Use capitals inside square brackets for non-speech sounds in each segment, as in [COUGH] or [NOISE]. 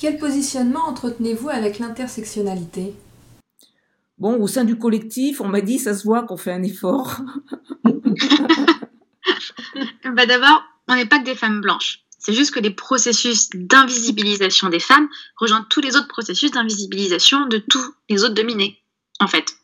Quel positionnement entretenez-vous avec l'intersectionnalité? Bon, au sein du collectif, on m'a dit, ça se voit qu'on fait un effort. [LAUGHS] bah D'abord, on n'est pas que des femmes blanches. C'est juste que les processus d'invisibilisation des femmes rejoignent tous les autres processus d'invisibilisation de tous les autres dominés, en fait.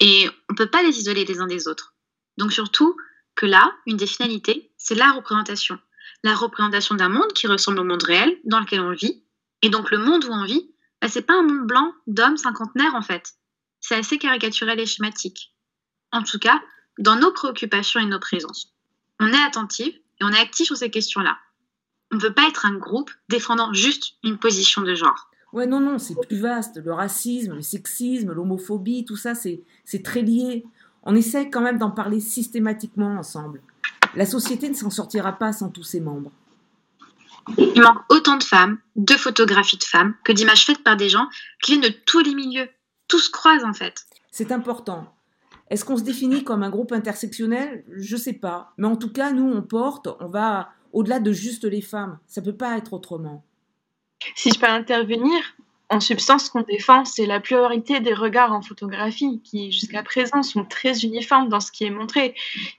Et on ne peut pas les isoler les uns des autres. Donc surtout que là, une des finalités, c'est la représentation. La représentation d'un monde qui ressemble au monde réel dans lequel on vit. Et donc le monde où on vit, bah, c'est pas un monde blanc d'hommes cinquantenaires en fait. C'est assez caricaturel et schématique. En tout cas, dans nos préoccupations et nos présences. On est attentif et on est actif sur ces questions-là. On ne veut pas être un groupe défendant juste une position de genre. Ouais, non, non, c'est plus vaste. Le racisme, le sexisme, l'homophobie, tout ça, c'est très lié. On essaie quand même d'en parler systématiquement ensemble. La société ne s'en sortira pas sans tous ses membres. Il manque autant de femmes, de photographies de femmes, que d'images faites par des gens qui viennent de tous les milieux. Tout se croise en fait. C'est important. Est-ce qu'on se définit comme un groupe intersectionnel? Je sais pas. Mais en tout cas, nous, on porte, on va au-delà de juste les femmes. Ça peut pas être autrement. Si je peux intervenir, en substance, ce qu'on défend, c'est la pluralité des regards en photographie, qui jusqu'à présent sont très uniformes dans ce qui est montré.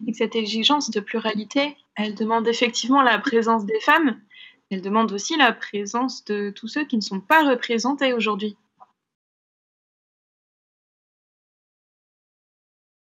Et cette exigence de pluralité, elle demande effectivement la présence des femmes, elle demande aussi la présence de tous ceux qui ne sont pas représentés aujourd'hui.